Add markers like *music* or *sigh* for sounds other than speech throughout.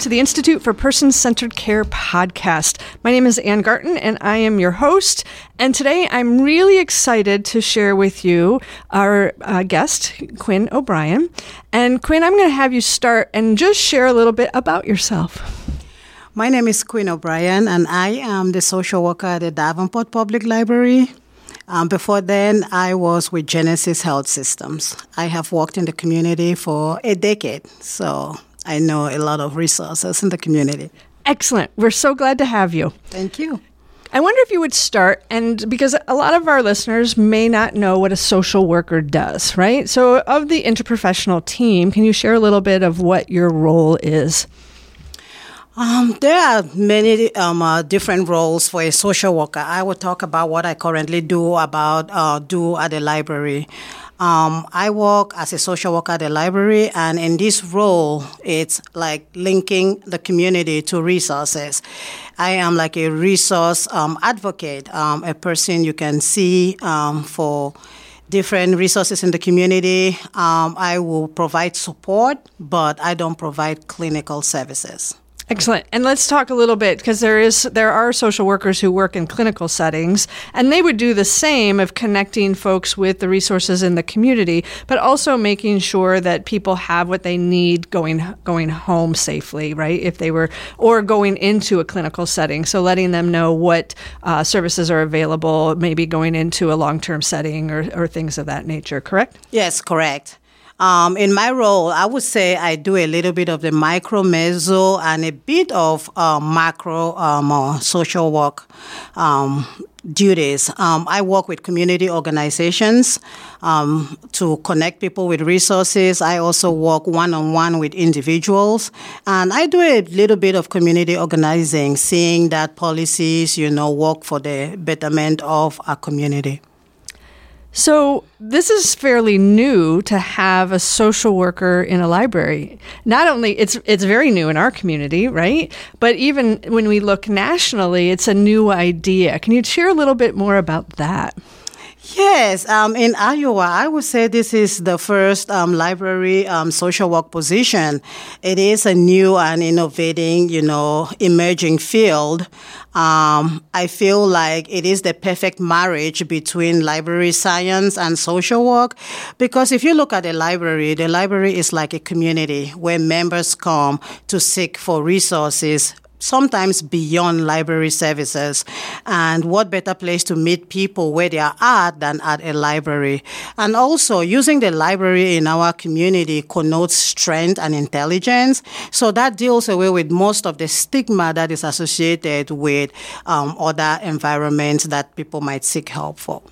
to the Institute for Person Centered Care podcast. My name is Ann Garton, and I am your host. And today I'm really excited to share with you our uh, guest, Quinn O'Brian. And Quinn, I'm going to have you start and just share a little bit about yourself. My name is Quinn O'Brian, and I am the social worker at the Davenport Public Library. Um, before then, I was with Genesis Health Systems. I have worked in the community for a decade, so I know a lot of resources in the community. Excellent. We're so glad to have you. Thank you. I wonder if you would start, and because a lot of our listeners may not know what a social worker does, right? So, of the interprofessional team, can you share a little bit of what your role is? Um, there are many um, uh, different roles for a social worker. I will talk about what I currently do about uh, do at the library. Um, I work as a social worker at the library, and in this role, it's like linking the community to resources. I am like a resource um, advocate, um, a person you can see um, for different resources in the community. Um, I will provide support, but I don't provide clinical services. Excellent. And let's talk a little bit because there is there are social workers who work in clinical settings and they would do the same of connecting folks with the resources in the community, but also making sure that people have what they need going going home safely, right? If they were or going into a clinical setting, so letting them know what uh, services are available, maybe going into a long term setting or, or things of that nature. Correct? Yes, correct. Um, in my role, I would say I do a little bit of the micro, meso, and a bit of uh, macro um, uh, social work um, duties. Um, I work with community organizations um, to connect people with resources. I also work one on one with individuals, and I do a little bit of community organizing, seeing that policies, you know, work for the betterment of our community. So, this is fairly new to have a social worker in a library. Not only it's it's very new in our community, right? But even when we look nationally, it's a new idea. Can you share a little bit more about that? Yes, um, in Iowa, I would say this is the first um, library um, social work position. It is a new and innovating, you know, emerging field. Um, I feel like it is the perfect marriage between library science and social work because if you look at the library, the library is like a community where members come to seek for resources, sometimes beyond library services. And what better place to meet people where they are at than at a library? And also, using the library in our community connotes strength and intelligence. So that deals away with most of the stigma that is associated with um, other environments that people might seek help for.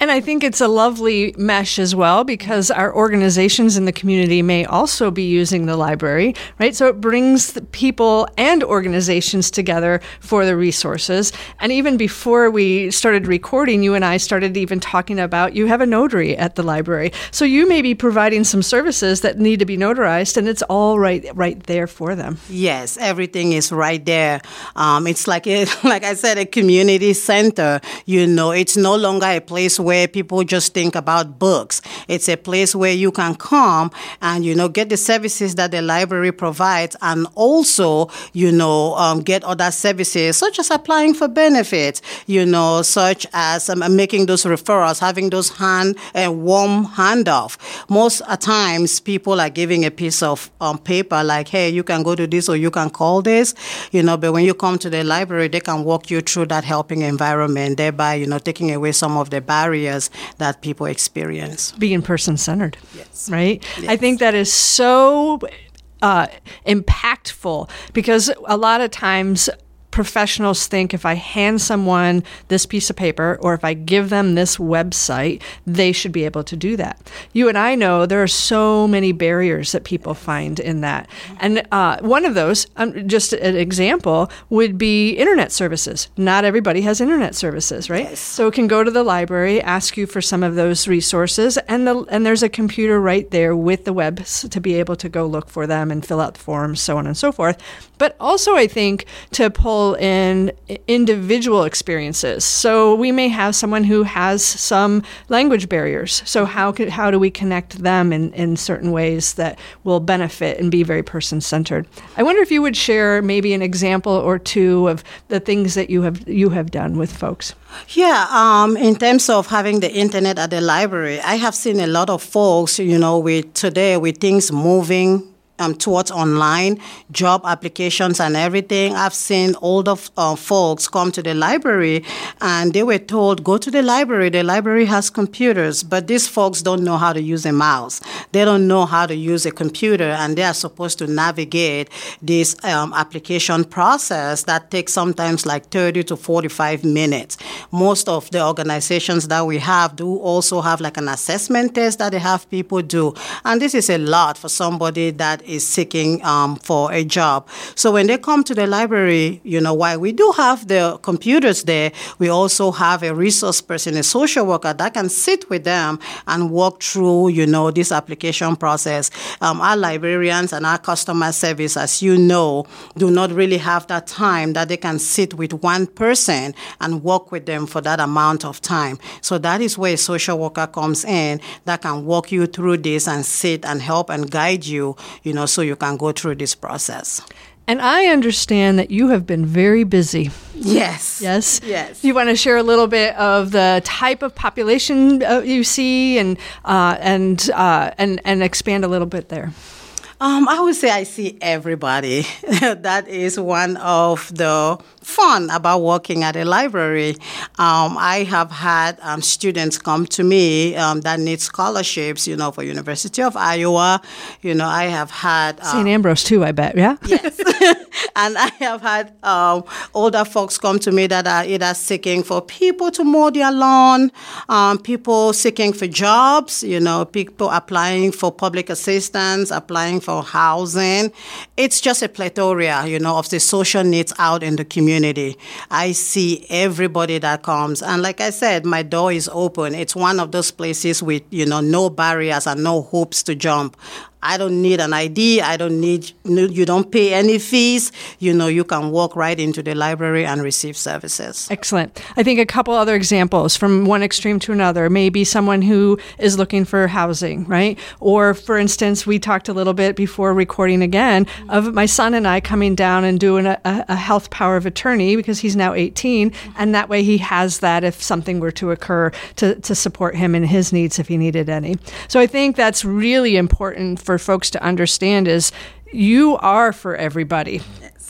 And I think it's a lovely mesh as well because our organizations in the community may also be using the library, right? So it brings people and organizations together for the resources. And even before we started recording, you and I started even talking about you have a notary at the library. So you may be providing some services that need to be notarized and it's all right right there for them. Yes, everything is right there. Um, it's like *laughs* like I said, a community center. You know, it's no longer a place where where people just think about books. It's a place where you can come and, you know, get the services that the library provides and also, you know, um, get other services such as applying for benefits, you know, such as um, making those referrals, having those hand and uh, warm handoff. Most times people are giving a piece of um, paper like, hey, you can go to this or you can call this, you know, but when you come to the library, they can walk you through that helping environment, thereby, you know, taking away some of the barriers barriers that people experience. Being person centered. Yes. Right? Yes. I think that is so uh, impactful because a lot of times professionals think if I hand someone this piece of paper or if I give them this website, they should be able to do that. You and I know there are so many barriers that people find in that. And uh, one of those, um, just an example, would be internet services. Not everybody has internet services, right? Yes. So it can go to the library, ask you for some of those resources, and, the, and there's a computer right there with the web to be able to go look for them and fill out the forms, so on and so forth. But also, I think to pull people in individual experiences. So we may have someone who has some language barriers. So how could, how do we connect them in, in certain ways that will benefit and be very person centered? I wonder if you would share maybe an example or two of the things that you have you have done with folks. Yeah, um, in terms of having the internet at the library, I have seen a lot of folks, you know, with today with things moving um, towards online job applications and everything. I've seen older uh, folks come to the library and they were told, go to the library. The library has computers, but these folks don't know how to use a mouse. They don't know how to use a computer and they are supposed to navigate this um, application process that takes sometimes like 30 to 45 minutes. Most of the organizations that we have do also have like an assessment test that they have people do. And this is a lot for somebody that is seeking um, for a job. So when they come to the library, you know, while we do have the computers there, we also have a resource person, a social worker that can sit with them and walk through, you know, this application process. Um, our librarians and our customer service, as you know, do not really have that time that they can sit with one person and work with them for that amount of time. So that is where a social worker comes in that can walk you through this and sit and help and guide you, you know, know, so you can go through this process. And I understand that you have been very busy. Yes. Yes. Yes. You want to share a little bit of the type of population uh, you see, and uh, and uh, and and expand a little bit there. Um, I would say I see everybody. *laughs* that is one of the fun about working at a library. Um, I have had um, students come to me um, that need scholarships, you know, for University of Iowa. You know, I have had uh, St. Ambrose too. I bet, yeah. Yes, *laughs* and I have had um, older folks come to me that are either seeking for people to mow their lawn, um, people seeking for jobs, you know, people applying for public assistance, applying for for housing. It's just a plethora, you know, of the social needs out in the community. I see everybody that comes. And like I said, my door is open. It's one of those places with, you know, no barriers and no hoops to jump. I don't need an ID. I don't need, you don't pay any fees. You know, you can walk right into the library and receive services. Excellent. I think a couple other examples from one extreme to another. Maybe someone who is looking for housing, right? Or, for instance, we talked a little bit before recording again of my son and I coming down and doing a, a health power of attorney because he's now 18. And that way he has that if something were to occur to, to support him in his needs if he needed any. So I think that's really important for folks to understand is you are for everybody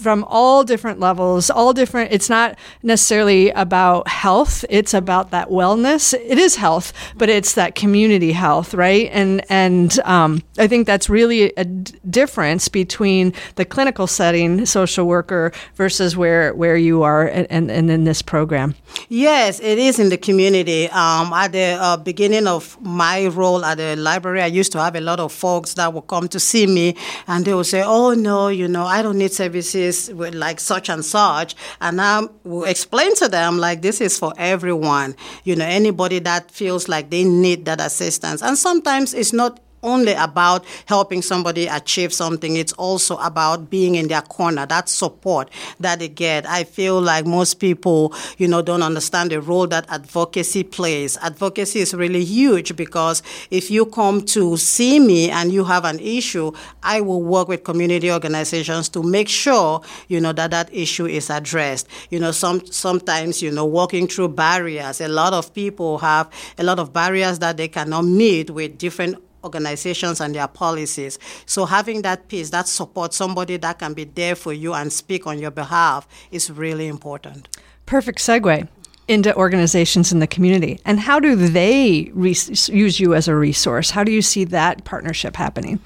from all different levels, all different. It's not necessarily about health; it's about that wellness. It is health, but it's that community health, right? And and um, I think that's really a d- difference between the clinical setting, social worker, versus where where you are and, and, in this program. Yes, it is in the community. Um, at the uh, beginning of my role at the library, I used to have a lot of folks that would come to see me, and they would say, "Oh no, you know, I don't need services." Is like such and such, and I will explain to them like this is for everyone. You know, anybody that feels like they need that assistance, and sometimes it's not only about helping somebody achieve something. It's also about being in their corner, that support that they get. I feel like most people, you know, don't understand the role that advocacy plays. Advocacy is really huge because if you come to see me and you have an issue, I will work with community organizations to make sure, you know, that that issue is addressed. You know, some sometimes, you know, walking through barriers. A lot of people have a lot of barriers that they cannot meet with different organizations and their policies. So having that piece, that support, somebody that can be there for you and speak on your behalf is really important. Perfect segue into organizations in the community. And how do they re- use you as a resource? How do you see that partnership happening?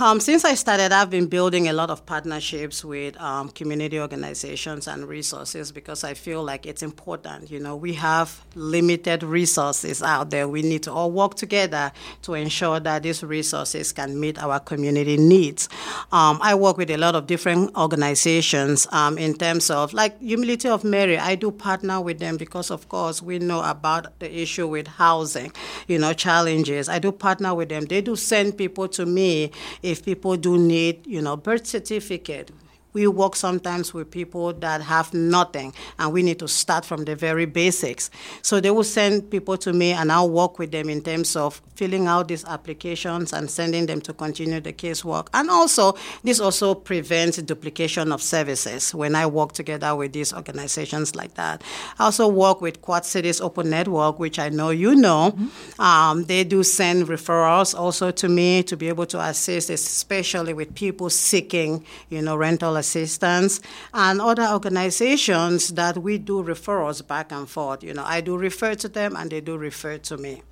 Um, since I started, I've been building a lot of partnerships with um, community organizations and resources because I feel like it's important. You know, we have limited resources out there. We need to all work together to ensure that these resources can meet our community needs. Um, I work with a lot of different organizations um, in terms of, like Humility of Mary, I do partner with them because, of course, we know about the issue with housing, you know, challenges. I do partner with them. They do send people to me if people do need, you know, birth certificate, we work sometimes with people that have nothing and we need to start from the very basics. So they will send people to me and I'll work with them in terms of filling out these applications and sending them to continue the casework. And also, this also prevents duplication of services when I work together with these organizations like that. I also work with Quad Cities Open Network, which I know you know. Mm-hmm. Um, they do send referrals also to me to be able to assist, especially with people seeking, you know, rental assistance and other organizations that we do referrals back and forth. You know, I do refer to them and they do refer to me.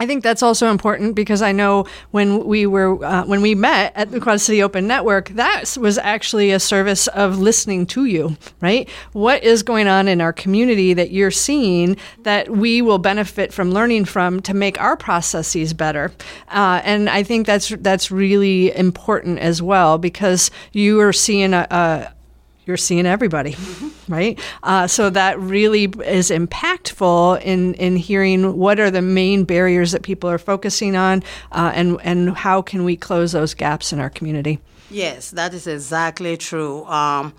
I think that's also important because I know when we were uh, when we met at the Quad City Open Network, that was actually a service of listening to you, right? What is going on in our community that you're seeing that we will benefit from learning from to make our processes better? Uh, and I think that's that's really important as well because you are seeing a, a you're seeing everybody, mm-hmm. right? Uh, so that really is impactful in in hearing what are the main barriers that people are focusing on, uh, and and how can we close those gaps in our community. Yes, that is exactly true. Um,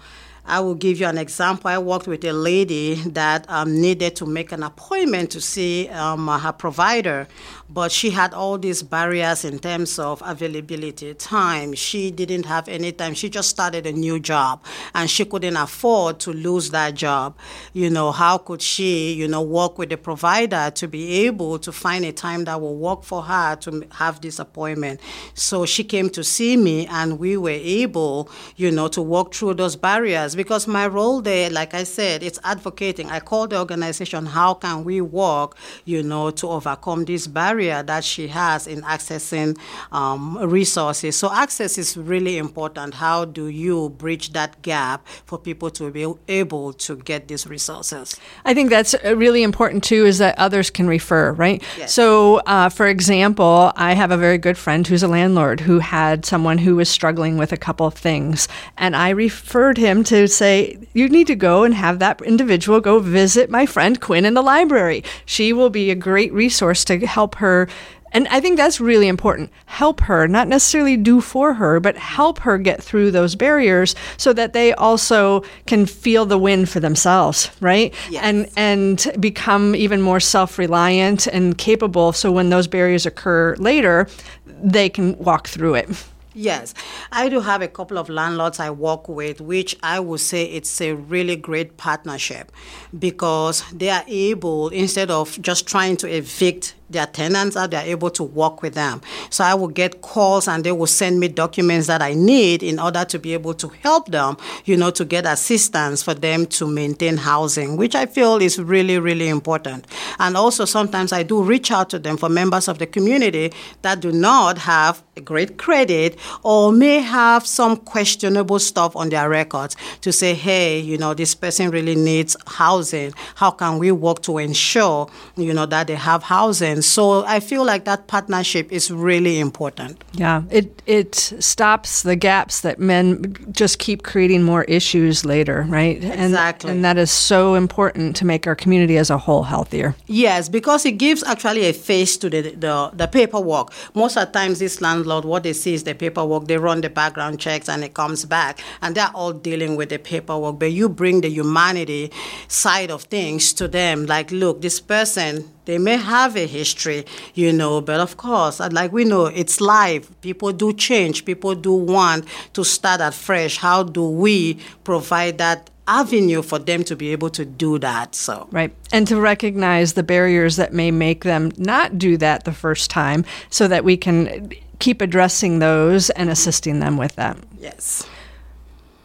I will give you an example. I worked with a lady that um, needed to make an appointment to see um, her provider but she had all these barriers in terms of availability, time. She didn't have any time. She just started a new job and she couldn't afford to lose that job. You know, how could she, you know, work with the provider to be able to find a time that will work for her to have this appointment? So she came to see me and we were able, you know, to walk through those barriers because my role there, like I said, it's advocating. I call the organization, how can we work, you know, to overcome this barrier that she has in accessing um, resources. So access is really important. How do you bridge that gap for people to be able to get these resources? I think that's uh, really important too. Is that others can refer, right? Yes. So, uh, for example, I have a very good friend who's a landlord who had someone who was struggling with a couple of things, and I referred him to say, "You need to go and have that individual go visit my friend Quinn in the library. She will be a great resource to help her." her and I think that's really important. Help her, not necessarily do for her, but help her get through those barriers so that they also can feel the win for themselves, right? Yes. And and become even more self-reliant and capable so when those barriers occur later, they can walk through it. Yes, I do have a couple of landlords I work with, which I would say it's a really great partnership because they are able, instead of just trying to evict their tenants out, they're able to work with them. So I will get calls and they will send me documents that I need in order to be able to help them, you know, to get assistance for them to maintain housing, which I feel is really, really important. And also sometimes I do reach out to them for members of the community that do not have a great credit or may have some questionable stuff on their records to say, hey, you know, this person really needs housing. How can we work to ensure, you know, that they have housing? So I feel like that partnership is really important. Yeah, it it stops the gaps that men just keep creating more issues later, right? Exactly. And, and that is so important to make our community as a whole healthier. Yes, because it gives actually a face to the the, the paperwork. Most of the times, this landlord, what they see is the paperwork. They run the background checks and it comes back, and they're all dealing with the paperwork. But you bring the humanity side of things to them. Like, look, this person they may have a history, you know, but of course, uh, like we know, it's life. People do change. People do want to start at fresh. How do we provide that avenue for them to be able to do that. So right, and to recognize the barriers that may make them not do that the first time, so that we can keep addressing those and assisting them with that. Yes.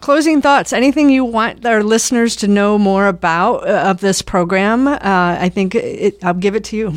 Closing thoughts. Anything you want our listeners to know more about uh, of this program? Uh, I think it, I'll give it to you.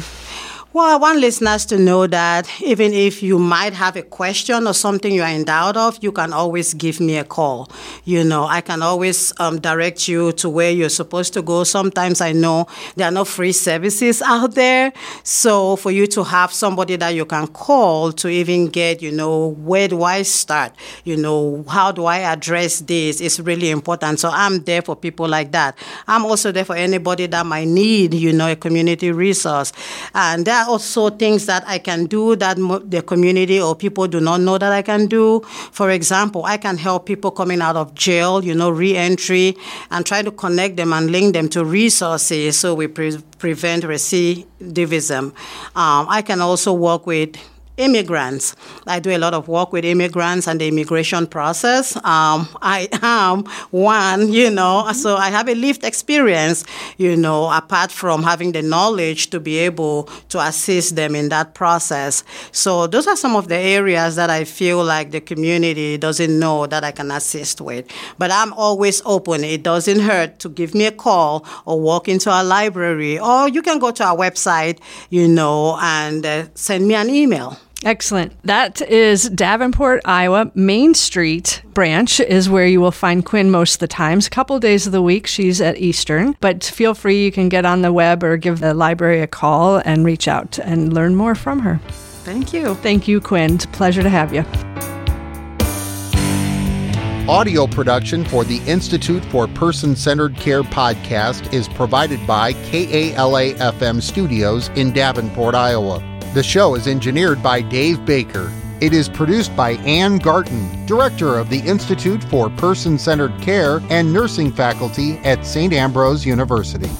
Well, I want listeners to know that even if you might have a question or something you are in doubt of, you can always give me a call. You know, I can always um, direct you to where you're supposed to go. Sometimes I know there are no free services *laughs* out there. So for you to have somebody that you can call to even get, you know, where do I start? You know, how do I address this? It's really important. So I'm there for people like that. I'm also there for anybody that might need, you know, a community resource. And there also things that I can do that the community or people do not know that I can do. For example, I can help people coming out of jail, you know, reentry, and try to connect them and link them to resources so we pre- prevent recidivism. Um, I can also work with immigrants. I do a lot of work with immigrants and the immigration process. Um, I am one, you know, so I have a lived experience, you know, apart from having the knowledge to be able to assist them in that process. So those are some of the areas that I feel like the community doesn't know that I can assist with. But I'm always open. It doesn't hurt to give me a call or walk into our library, or you can go to our website, you know, and uh, send me an email. Excellent. That is Davenport, Iowa. Main Street branch is where you will find Quinn most of the times. A couple of days of the week, she's at Eastern. But feel free, you can get on the web or give the library a call and reach out and learn more from her. Thank you. Thank you, Quinn. It's a pleasure to have you. Audio production for the Institute for Person Centered Care podcast is provided by KALA FM Studios in Davenport, Iowa. The show is engineered by Dave Baker. It is produced by Ann Garton, Director of the Institute for Person Centered Care and Nursing Faculty at St. Ambrose University.